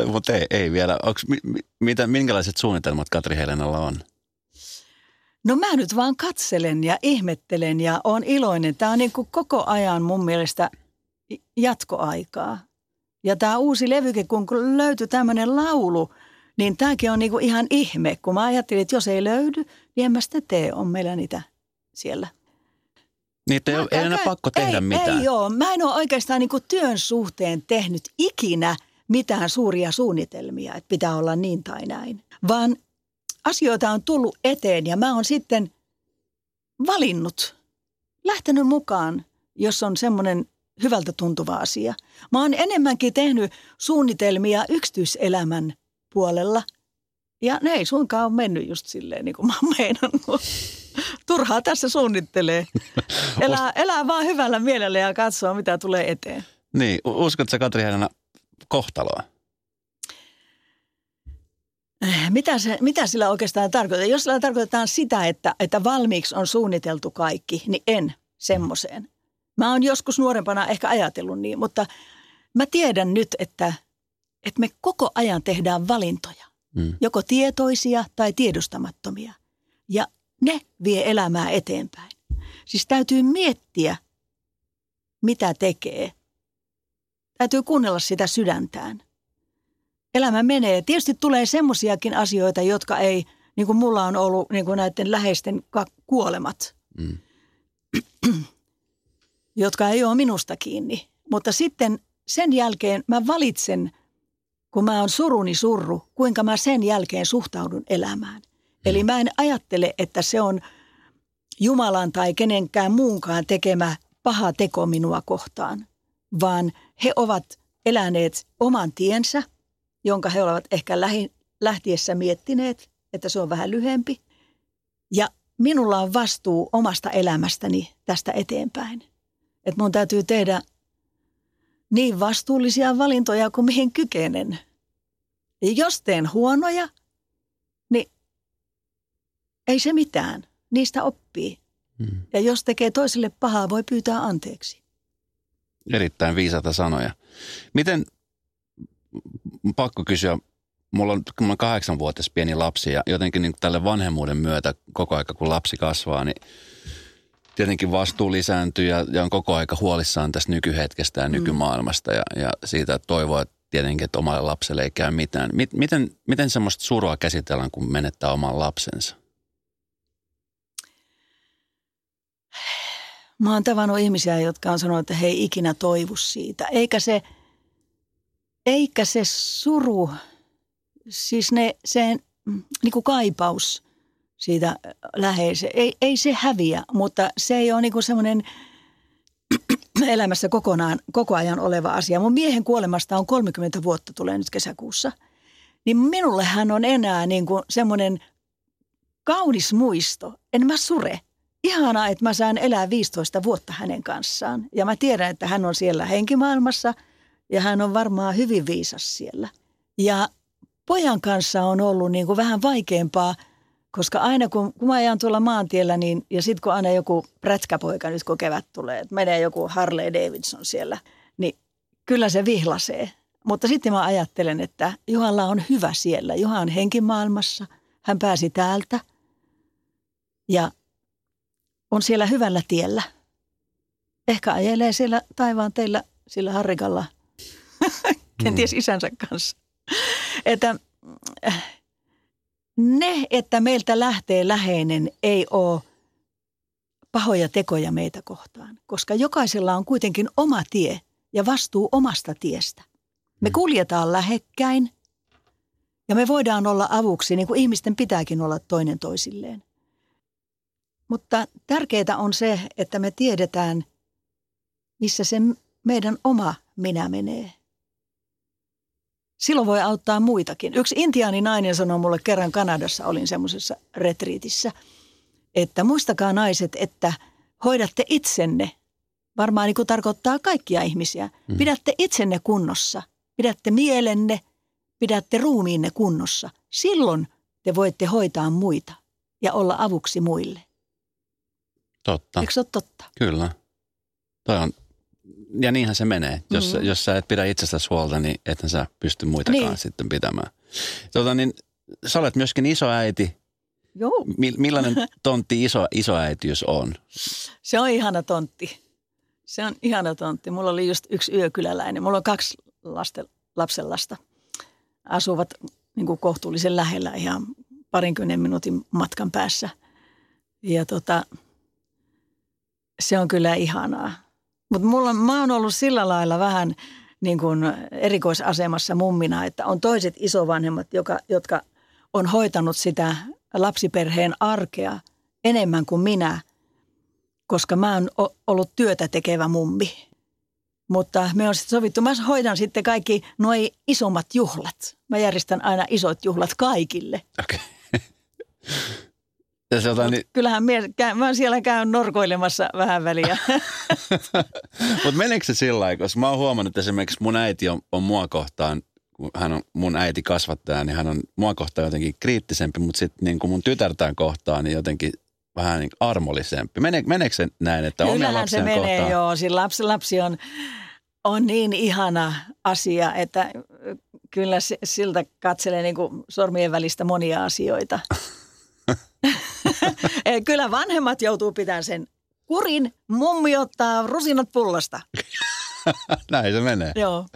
Mutta ei, ei vielä. Onks, mi, mitä, minkälaiset suunnitelmat Katri Helenalla on? No mä nyt vaan katselen ja ihmettelen ja on iloinen. Tämä on niin kuin koko ajan mun mielestä jatkoaikaa. Ja tämä uusi levyke, kun löytyi tämmöinen laulu, niin tämäkin on niin kuin ihan ihme. Kun mä ajattelin, että jos ei löydy, niin en mä sitä tee. On meillä niitä siellä. Niitä ei, ei enää pakko tehdä ei, mitään. Ei joo. Mä en ole oikeastaan niin kuin työn suhteen tehnyt ikinä mitään suuria suunnitelmia, että pitää olla niin tai näin. Vaan asioita on tullut eteen ja mä oon sitten valinnut, lähtenyt mukaan, jos on semmoinen hyvältä tuntuva asia. Mä oon enemmänkin tehnyt suunnitelmia yksityiselämän puolella ja ne ei suinkaan ole mennyt just silleen niin kuin mä oon meinannut. Turhaa tässä suunnittelee. Elää, elää vaan hyvällä mielellä ja katsoa, mitä tulee eteen. Niin, uskotko Katri Helena kohtaloa? Mitä, se, mitä sillä oikeastaan tarkoittaa? Jos sillä tarkoitetaan sitä, että, että valmiiksi on suunniteltu kaikki, niin en semmoiseen. Mä oon joskus nuorempana ehkä ajatellut niin, mutta mä tiedän nyt, että, että me koko ajan tehdään valintoja. Mm. Joko tietoisia tai tiedostamattomia. Ja ne vie elämää eteenpäin. Siis täytyy miettiä, mitä tekee. Täytyy kuunnella sitä sydäntään. Elämä menee. Tietysti tulee semmoisiakin asioita, jotka ei, niin kuin mulla on ollut niin kuin näiden läheisten kuolemat, mm. jotka ei ole minusta kiinni. Mutta sitten sen jälkeen mä valitsen, kun mä oon suruni surru, kuinka mä sen jälkeen suhtaudun elämään. Eli mä en ajattele, että se on Jumalan tai kenenkään muunkaan tekemä paha teko minua kohtaan, vaan he ovat eläneet oman tiensä, jonka he ovat ehkä lähi, lähtiessä miettineet, että se on vähän lyhempi. Ja minulla on vastuu omasta elämästäni tästä eteenpäin. Että mun täytyy tehdä niin vastuullisia valintoja kuin mihin kykenen. Ja jos teen huonoja – ei se mitään. Niistä oppii. Hmm. Ja jos tekee toiselle pahaa, voi pyytää anteeksi. Erittäin viisata sanoja. Miten, pakko kysyä, mulla on, mulla on kahdeksanvuotias pieni lapsi ja jotenkin niin tälle vanhemmuuden myötä koko aika kun lapsi kasvaa, niin tietenkin vastuu lisääntyy ja, ja on koko aika huolissaan tästä nykyhetkestä ja hmm. nykymaailmasta ja, ja siitä, että toivoo, että tietenkin, että omalle lapselle ei käy mitään. Miten, miten semmoista surua käsitellään, kun menettää oman lapsensa? Mä oon tavannut ihmisiä, jotka on sanonut, että he ei ikinä toivu siitä. Eikä se, eikä se suru, siis ne, se niin kuin kaipaus siitä läheise, ei, ei se häviä, mutta se ei ole niin semmoinen elämässä kokonaan, koko ajan oleva asia. Mun miehen kuolemasta on 30 vuotta, tulee nyt kesäkuussa. Niin minulle hän on enää niin kuin semmoinen kaunis muisto. En mä sure – ihanaa, että mä saan elää 15 vuotta hänen kanssaan. Ja mä tiedän, että hän on siellä henkimaailmassa ja hän on varmaan hyvin viisas siellä. Ja pojan kanssa on ollut niin kuin vähän vaikeampaa, koska aina kun, kun mä ajan tuolla maantiellä, niin, ja sitten kun aina joku prätkäpoika nyt kun kevät tulee, että menee joku Harley Davidson siellä, niin kyllä se vihlasee. Mutta sitten mä ajattelen, että Juhalla on hyvä siellä. Juha on henkimaailmassa, hän pääsi täältä ja on siellä hyvällä tiellä. Ehkä ajelee siellä taivaan teillä sillä harrikalla, kenties mm. isänsä kanssa. Että ne, että meiltä lähtee läheinen, ei ole pahoja tekoja meitä kohtaan, koska jokaisella on kuitenkin oma tie ja vastuu omasta tiestä. Me mm. kuljetaan lähekkäin ja me voidaan olla avuksi, niin kuin ihmisten pitääkin olla toinen toisilleen. Mutta tärkeää on se, että me tiedetään, missä se meidän oma minä menee. Silloin voi auttaa muitakin. Yksi intiaani nainen sanoi mulle kerran Kanadassa, olin semmoisessa retriitissä, että muistakaa naiset, että hoidatte itsenne. Varmaan niin kuin tarkoittaa kaikkia ihmisiä. Mm. Pidätte itsenne kunnossa, pidätte mielenne, pidätte ruumiinne kunnossa. Silloin te voitte hoitaa muita ja olla avuksi muille. Totta. Eikö se ole totta? Kyllä. Toi on, ja niinhän se menee. Jos, mm-hmm. jos sä et pidä itsestäsi huolta, niin ethän sä pysty muitakaan niin. sitten pitämään. Tota, niin, sä olet myöskin isoäiti. Joo. Millainen tontti iso, isoäitiys on? Se on ihana tontti. Se on ihana tontti. Mulla oli just yksi yökyläläinen. Mulla on kaksi lasten, lapsenlasta. Asuvat niin kuin kohtuullisen lähellä ihan parinkymmenen minuutin matkan päässä. Ja tota, se on kyllä ihanaa. Mutta mä oon ollut sillä lailla vähän niin kuin erikoisasemassa mummina, että on toiset isovanhemmat, joka, jotka on hoitanut sitä lapsiperheen arkea enemmän kuin minä, koska mä oon ollut työtä tekevä mummi. Mutta me on sitten sovittu, mä hoidan sitten kaikki nuo isommat juhlat. Mä järjestän aina isot juhlat kaikille. Okay. Ja sieltä, niin... Kyllähän mies, mä siellä käyn norkoilemassa vähän väliä. Mutta meneekö se sillä lailla, koska mä oon huomannut, että esimerkiksi mun äiti on, on mua kohtaan, kun hän on mun äiti kasvattaja, niin hän on mua kohtaan jotenkin kriittisempi, mutta sitten niin kuin mun tytärtään kohtaan, niin jotenkin vähän niin armollisempi. Mene, meneekö se näin, että Kyllähän omia se menee, kohtaan? joo. Siis lapsi, lapsi on, on niin ihana asia, että kyllä siltä katselee niin kuin sormien välistä monia asioita. Kyllä vanhemmat joutuu pitämään sen kurin. Mummi ottaa rusinat pullasta. Näin se menee. Joo.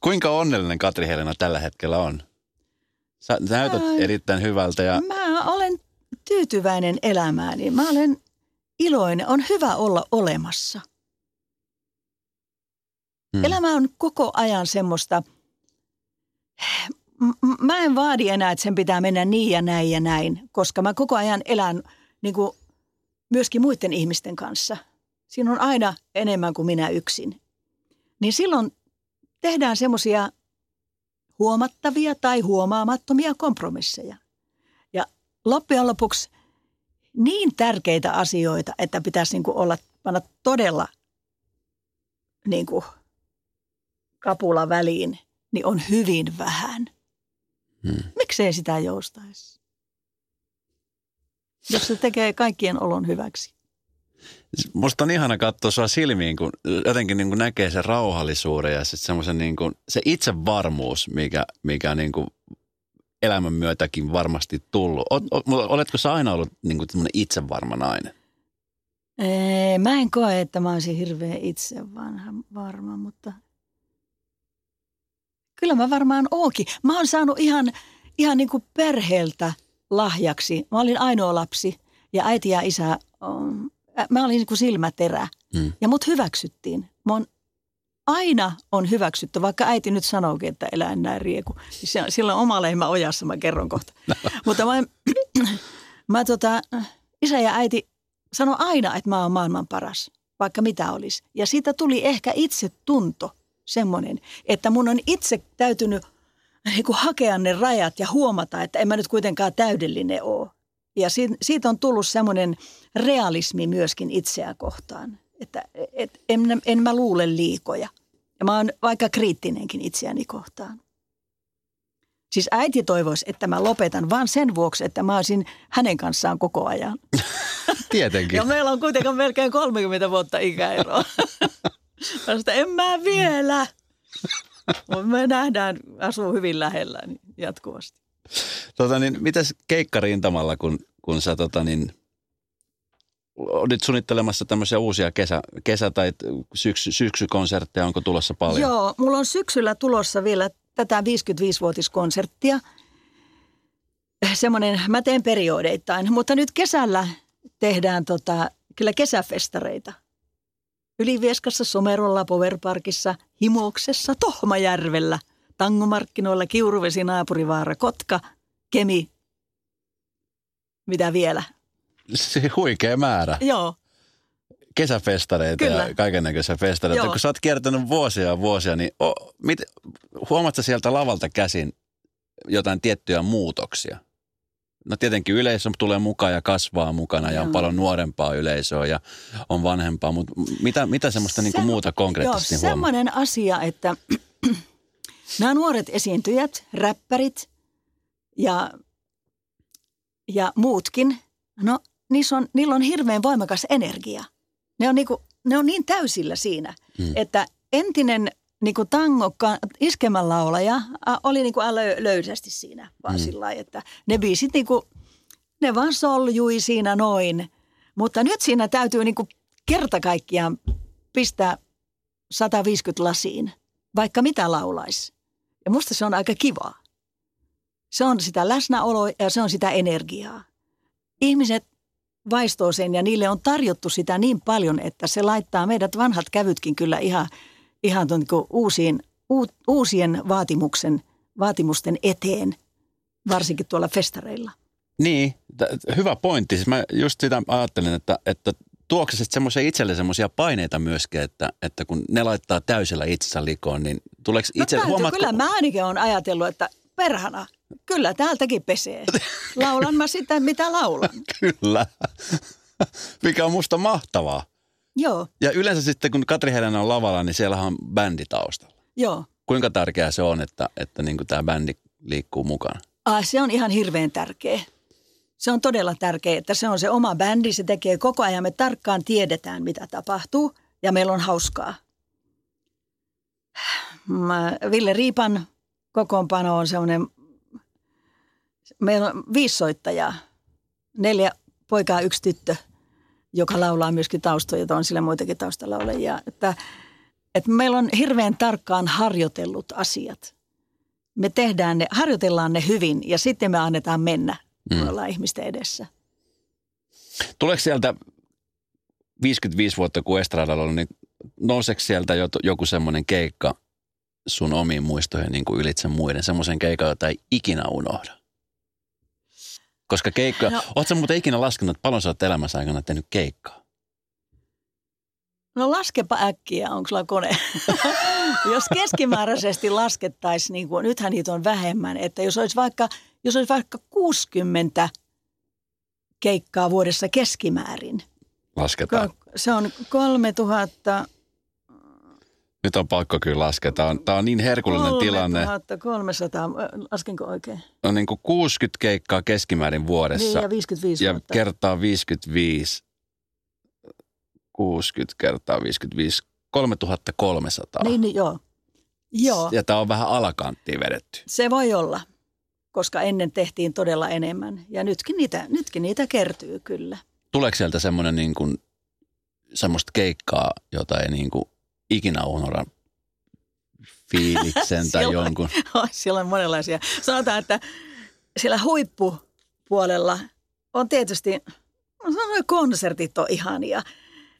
Kuinka onnellinen Katri Helena tällä hetkellä on? Sä näytät Ää, erittäin hyvältä. Ja... Mä olen tyytyväinen elämääni. Mä olen iloinen. On hyvä olla olemassa. Hmm. Elämä on koko ajan semmoista mä en vaadi enää, että sen pitää mennä niin ja näin ja näin, koska mä koko ajan elän niin kuin myöskin muiden ihmisten kanssa. Siinä on aina enemmän kuin minä yksin. Niin silloin tehdään semmoisia huomattavia tai huomaamattomia kompromisseja. Ja loppujen lopuksi niin tärkeitä asioita, että pitäisi niin kuin olla, panna todella niin kuin kapula väliin, niin on hyvin vähän – Hmm. Miksei sitä joustaisi? Jos se tekee kaikkien olon hyväksi. Musta on ihana katsoa sua silmiin, kun jotenkin niin kuin näkee sen rauhallisuuden ja semmoisen niin kuin, se itsevarmuus, mikä, mikä niin kuin elämän myötäkin varmasti tullut. Oletko sä aina ollut niin kuin itsevarma nainen? Ee, mä en koe, että mä olisin hirveän itsevarma, mutta kyllä mä varmaan ookin. Mä oon saanut ihan, ihan niin kuin perheeltä lahjaksi. Mä olin ainoa lapsi ja äiti ja isä, um, mä olin niin kuin silmäterä. Mm. Ja mut hyväksyttiin. Mä oon, aina on hyväksytty, vaikka äiti nyt sanookin, että elää näin rieku. On oma lehmä ojassa, mä kerron kohta. Mutta mä, mä tota, isä ja äiti sanoi aina, että mä oon maailman paras, vaikka mitä olisi. Ja siitä tuli ehkä itse tunto semmoinen, että mun on itse täytynyt niin kuin hakea ne rajat ja huomata, että en mä nyt kuitenkaan täydellinen ole. Ja siitä, on tullut semmoinen realismi myöskin itseä kohtaan, että et, en, en mä luule liikoja. Ja mä oon vaikka kriittinenkin itseäni kohtaan. Siis äiti toivoisi, että mä lopetan vaan sen vuoksi, että mä olisin hänen kanssaan koko ajan. Tietenkin. Ja meillä on kuitenkin melkein 30 vuotta ikäeroa. Mä sitä, en mä vielä. Mutta me nähdään, asuu hyvin lähellä niin jatkuvasti. Tota niin, mitäs keikkarintamalla, kun, kun sä tota niin, olit suunnittelemassa tämmöisiä uusia kesä, kesä- tai syksy, syksykonsertteja, onko tulossa paljon? Joo, mulla on syksyllä tulossa vielä tätä 55-vuotiskonserttia. Semmoinen, mä teen periodeittain, mutta nyt kesällä tehdään tota, kyllä kesäfestareita. Ylivieskassa, Somerolla, Powerparkissa, Himoksessa, Tohmajärvellä, Tangomarkkinoilla, Kiuruvesi, Naapurivaara, Kotka, Kemi. Mitä vielä? Se huikea määrä. Joo, Kesäfestareita Kyllä. ja kaiken näköisiä festareita. Joo. Kun sä oot kiertänyt vuosia ja vuosia, niin o, mit, huomaat sieltä lavalta käsin jotain tiettyjä muutoksia? No tietenkin yleisö tulee mukaan ja kasvaa mukana ja on Joo. paljon nuorempaa yleisöä ja on vanhempaa, mutta mitä, mitä semmoista niinku Sem- muuta konkreettisesti Joo, huomaa? semmoinen asia, että nämä nuoret esiintyjät, räppärit ja, ja muutkin, no niissä on, niillä on hirveän voimakas energia. Ne on, niinku, ne on niin täysillä siinä, Mm. mm. että entinen niinku tango iskemälaulaja oli niinku lö, löysästi siinä vaan Mm. sillä lailla, että ne biisit niinku, ne vaan soljui siinä noin. Mutta nyt siinä täytyy niinku kerta kaikkiaan pistää 150 lasiin, vaikka mitä laulaisi. Ja musta se on aika kivaa. Se on sitä läsnäoloa ja se on sitä energiaa. Ihmiset vaistoo sen ja niille on tarjottu sitä niin paljon, että se laittaa meidät vanhat kävytkin kyllä ihan, ihan tuon niin uusiin, uu, uusien vaatimuksen, vaatimusten eteen, varsinkin tuolla festareilla. Niin, t- hyvä pointti. Siis mä just sitä ajattelin, että, että tuokse sitten semmoisia itselle semmoisia paineita myöskin, että, että kun ne laittaa täysillä itsensä likoon, niin tuleeko No itse, huomaatko, kyllä mä ainakin olen ajatellut, että perhana, kyllä täältäkin pesee. Laulan mä sitä, mitä laulan. Kyllä, mikä on musta mahtavaa. Joo, Ja yleensä sitten, kun Katri Helena on lavalla, niin siellä on bändi taustalla. joo. Kuinka tärkeää se on, että, että niin tämä bändi liikkuu mukana? Ah, se on ihan hirveän tärkeä. Se on todella tärkeä, että se on se oma bändi, se tekee koko ajan. Me tarkkaan tiedetään, mitä tapahtuu ja meillä on hauskaa. Mä, Ville Riipan kokoonpano on semmoinen, meillä on viisi soittajaa, neljä poikaa, yksi tyttö, joka laulaa myöskin taustoja, on sillä muitakin taustalaulajia. Että, että meillä on hirveän tarkkaan harjoitellut asiat me tehdään ne, harjoitellaan ne hyvin ja sitten me annetaan mennä, kun Mm. ollaan ihmisten edessä. Tuleeko sieltä 55 vuotta kun Estradalla on, niin nouseeko sieltä jo, joku semmoinen keikka sun omiin muistoihin niin kuin ylitse muiden, semmoisen keikan, jota ei ikinä unohda? Koska keikka, no. Ootko muuten ikinä laskenut, että paljon sä oot elämässä aikana tehnyt keikkaa? No laskepa äkkiä, onko sulla kone? jos keskimääräisesti laskettaisiin, niin kuin, nythän niitä on vähemmän, että jos olisi vaikka, jos olisi vaikka 60 keikkaa vuodessa keskimäärin, Lasketaan. se on 3000, Nyt on pakko kyllä laskea. Tämä on, tämä on niin herkullinen tilanne. 3300, laskenko oikein? On niin kuin 60 keikkaa keskimäärin vuodessa. Niin, ja 55 ja vuotta. kertaa 55, 60 kertaa 55, 3300. Niin, niin, joo. Joo. Ja tämä on vähän alakanttiin vedetty. Se voi olla, koska ennen tehtiin todella enemmän. Ja nytkin niitä, nytkin niitä kertyy kyllä. Tuleeko sieltä semmoinen niin kuin, semmoista keikkaa, jota ei niin kuin ikinä unohda fiiliksen tai Siellä- jonkun. Siellä on monenlaisia. Sanotaan, että siellä huippupuolella on tietysti, no sanoin, konsertit on ihania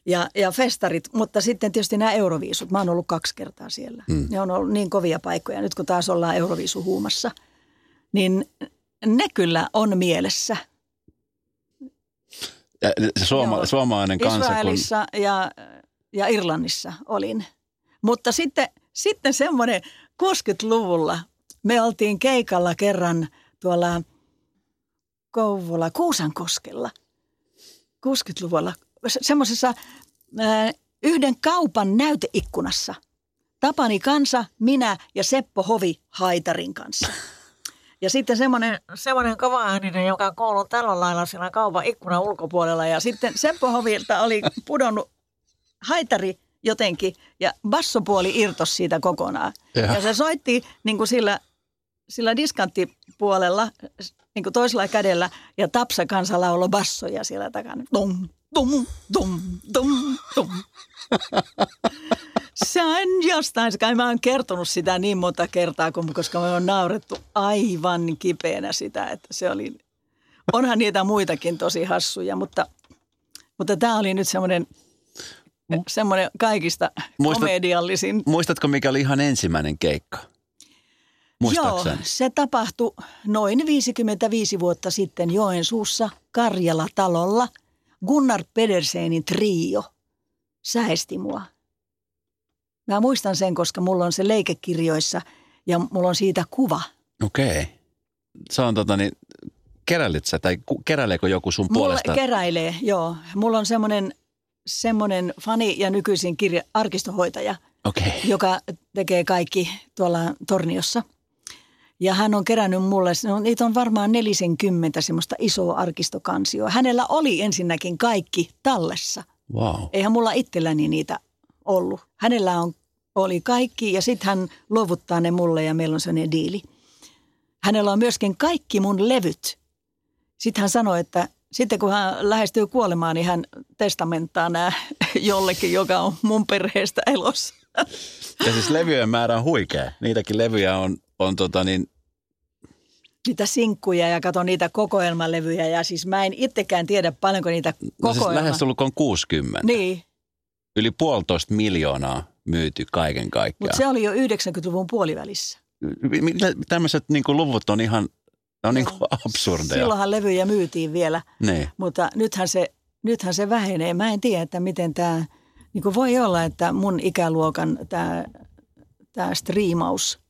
ja, ja festarit, mutta sitten tietysti nämä euroviisut. Mä oon ollut kaksi kertaa siellä. Mm. Ne on ollut niin kovia paikkoja. Nyt kun taas ollaan euroviisuhuumassa, niin ne kyllä on mielessä. Ja Se suoma, Joo. suomalainen kansa, kun Israelissa ja, ja Irlannissa olin. Mutta sitten, sitten semmoinen 60-luvulla me oltiin keikalla kerran tuolla Kouvola, Kuusankoskella 60-luvulla se- semmoisessa ää, yhden kaupan näyteikkunassa. Tapani kansa, minä ja Seppo Hovi Haitarin kanssa. Ja sitten semmoinen, semmoinen kova ääninen, joka kuuluu tällä lailla siellä kaupan ikkunan ulkopuolella. Ja sitten Seppo Hovilta oli pudonnut haitari jotenkin ja bassopuoli irtos siitä kokonaan. Jaha. Ja se soitti niin kuin sillä, sillä diskanttipuolella niin kuin toisella kädellä ja Tapsa kansa lauloi bassoja siellä takana. Tum, tum, tum, tum, tum. Se on jostain, kai mä oon kertonut sitä niin monta kertaa, kun- koska me on naurettu aivan kipeänä sitä, että se oli, onhan niitä muitakin tosi hassuja, mutta, mutta tämä oli nyt semmoinen, semmoinen kaikista Muistat- komediallisin. muistatko mikä oli ihan ensimmäinen keikka? Joo, se tapahtui noin 55 vuotta sitten Joensuussa Karjala-talolla. Gunnar Pedersenin trio säesti mua. Mä muistan sen, koska mulla on se leikekirjoissa ja mulla on siitä kuva. Okei. Se on tota niin, keräilit sä tai keräileekö joku sun Mulla puolesta? keräilee, joo. Mulla on semmoinen semmoinen fani ja nykyisin kirja, arkistohoitaja, Okei. joka tekee kaikki tuolla Torniossa. Ja hän on kerännyt mulle, no, niitä on varmaan 40 semmoista isoa arkistokansioa. Hänellä oli ensinnäkin kaikki tallessa. Wow. Eihän mulla itselläni niitä ollut. Hänellä on, oli kaikki ja sitten hän luovuttaa ne mulle ja meillä on sellainen diili. Hänellä on myöskin kaikki mun levyt. Sitten hän sanoi, että sitten kun hän lähestyy kuolemaan, niin hän testamenttaa nämä jollekin, joka on mun perheestä elossa. Ja siis levyjen määrä on huikea. Niitäkin levyjä on, on tota niin, Niitä sinkkuja ja katon niitä kokoelmalevyjä ja siis mä en itsekään tiedä paljonko niitä no siis kokoelma... lähestulkoon 60. niin, Yli puolitoista miljoonaa myyty kaiken kaikkiaan. mutta se oli jo 90-luvun puolivälissä. Tämmöiset niin luvut on ihan, ne on niin kuin absurdeja. Silloinhan levyjä myytiin vielä. Niin. Mutta nythän se, nythän se vähenee. Mä en tiedä, että miten tämä, niin kuin voi olla, että mun ikäluokan tämä, tämä striimaus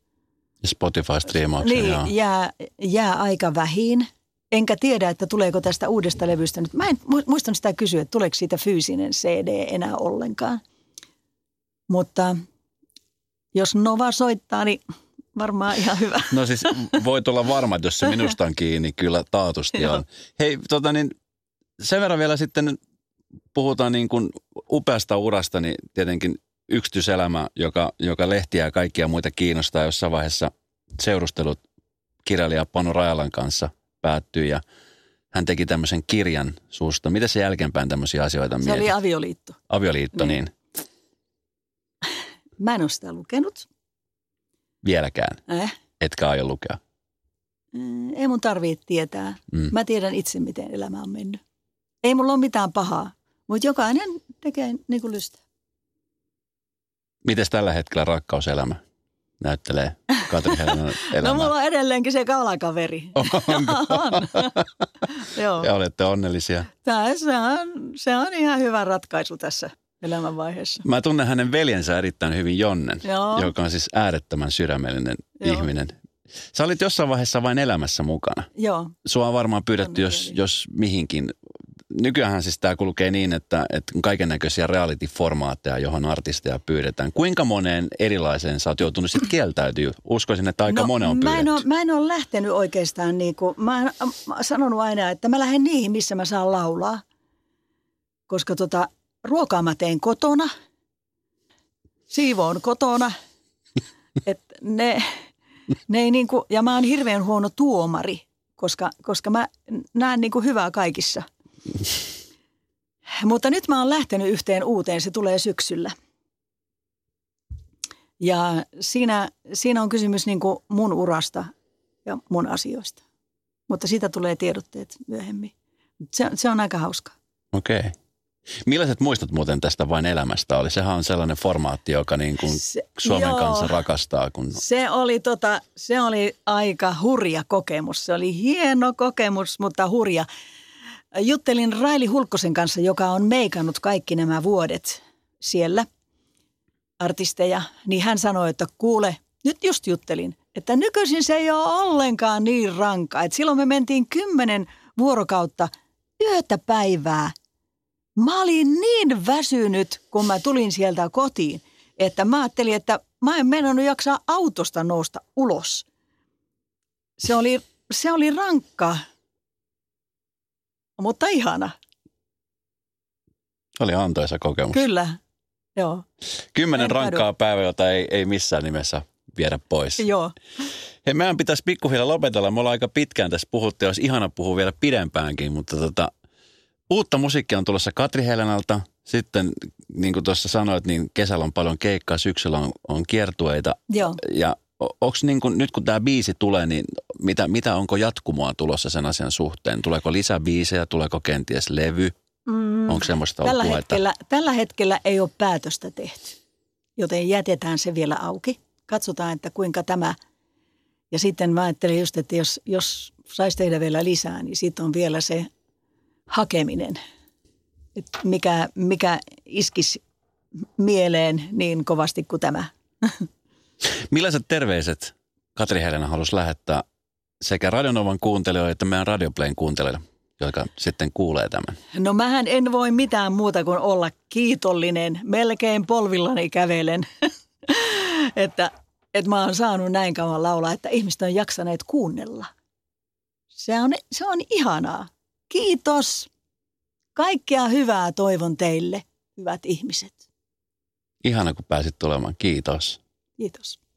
Spotify-striimauksia, niin, joo. jää, jää aika vähin. Enkä tiedä, että tuleeko tästä uudesta levystä nyt. Mä en mu- muistan sitä kysyä, että tuleeko siitä fyysinen CD enää ollenkaan. Mutta jos Nova soittaa, niin varmaan ihan hyvä. No siis voit olla varma, että jos se minusta on kiinni, kyllä taatusti on. Hei, tota niin, sen verran vielä sitten puhutaan niin kuin upeasta urasta, niin tietenkin yksityiselämä, joka, joka lehtiä ja kaikkia muita kiinnostaa. Jossain vaiheessa seurustelut kirjailija Panu Rajalan kanssa päättyi ja hän teki tämmöisen kirjan suusta. Miten se jälkeenpäin tämmöisiä asioita Se mietit? oli avioliitto. Avioliitto, niin. Niin. Mä en ole sitä lukenut. Vieläkään. Äh. Etkä aio lukea. Mm, Ei mun tarvitse tietää. Mm. Mä tiedän itse, miten elämä on mennyt. Ei mulla ole mitään pahaa, mutta jokainen tekee niin kuin lystää. Miten tällä hetkellä rakkauselämä näyttelee Katri Helenan No mulla on edelleenkin se kalakaveri. on. Joo. Ja olette onnellisia. Tää, se, on, se on ihan hyvä ratkaisu tässä elämänvaiheessa. Mä tunnen hänen veljensä erittäin hyvin, Jonnen, Joo. joka on siis äärettömän sydämellinen Joo. ihminen. Sä olit jossain vaiheessa vain elämässä mukana. Joo, Sua on varmaan pyydetty, jos, jos mihinkin. Nykyään siis tämä kulkee niin, että, että kaiken näköisiä reality-formaatteja, johon artisteja pyydetään. Kuinka moneen erilaiseen sä oot joutunut sitten kieltäytyä? Uskoisin, että aika monen on No, mä en, pyydetty. ole, mä en ole lähtenyt oikeastaan, niin kuin, mä oon sanonut aina, että mä lähden niihin, missä mä saan laulaa. Koska tota, ruokaa mä teen kotona, siivoon kotona. Et ne, ne ei niin kuin, ja mä oon hirveän huono tuomari, koska, koska mä näen niin kuin hyvää kaikissa. Mutta nyt mä oon lähtenyt yhteen uuteen, se tulee syksyllä. Ja siinä, siinä on kysymys niin kuin mun urasta ja mun asioista. Mutta siitä tulee tiedotteet myöhemmin. Se, se on aika hauskaa. Okei. Okay. Millaiset muistot muuten tästä vain elämästä oli? Sehän on sellainen formaatti, joka niin kuin Se- Suomen joo. kanssa rakastaa. Kun... Se oli, tota, se oli aika hurja kokemus. Se oli hieno kokemus, mutta hurja. Juttelin Raili Hulkkosen kanssa, joka on meikannut kaikki nämä vuodet siellä artisteja, niin hän sanoi, että kuule, nyt just juttelin, että nykyisin se ei ole ollenkaan niin rankka. Että silloin me mentiin kymmenen vuorokautta yötä päivää. Mä olin niin väsynyt, kun mä tulin sieltä kotiin, että mä ajattelin, että mä en mennä jaksaa autosta nousta ulos. Se oli, se oli rankka, mutta ihana. Oli antoisa kokemus. Kyllä, joo, Kymmenen En kadu. rankkaa päivää, jota ei, ei missään nimessä viedä pois. joo. Hei, meidän pitäisi pikkuhiljaa lopetella. Me ollaan aika pitkään tässä puhuttu, olisi ihana puhua vielä pidempäänkin, mutta tota, uutta musiikkia on tulossa Katri Helenalta. Sitten, niin kuin tuossa sanoit, niin kesällä on paljon keikkaa, syksyllä on, on kiertueita. Joo. Ja onko niin kuin, nyt kun tämä biisi tulee, niin mitä, mitä onko jatkumoa tulossa sen asian suhteen? Tuleeko lisäbiisejä, tuleeko kenties levy? Mm. Onko semmoista ollut Tällä puhetta? hetkellä, tällä hetkellä ei ole päätöstä tehty, joten jätetään se vielä auki. Katsotaan, että kuinka tämä. Ja sitten mä ajattelin just, että jos, jos saisi tehdä vielä lisää, niin sitten on vielä se hakeminen. Että mikä, mikä iskisi mieleen niin kovasti kuin tämä. Millaiset terveiset Katri Helena halusi lähettää sekä Radionovan kuuntelijoille että meidän Radioplayn kuuntelijoille, jotka sitten kuulee tämän? No mähän en voi mitään muuta kuin olla kiitollinen. Melkein polvillani kävelen. että, että mä oon saanut näin kauan laulaa, että ihmiset on jaksaneet kuunnella. Se on, se on ihanaa. Kiitos. Kaikkea hyvää toivon teille, hyvät ihmiset. Ihana, kun pääsit tulemaan. Kiitos. Kiitos.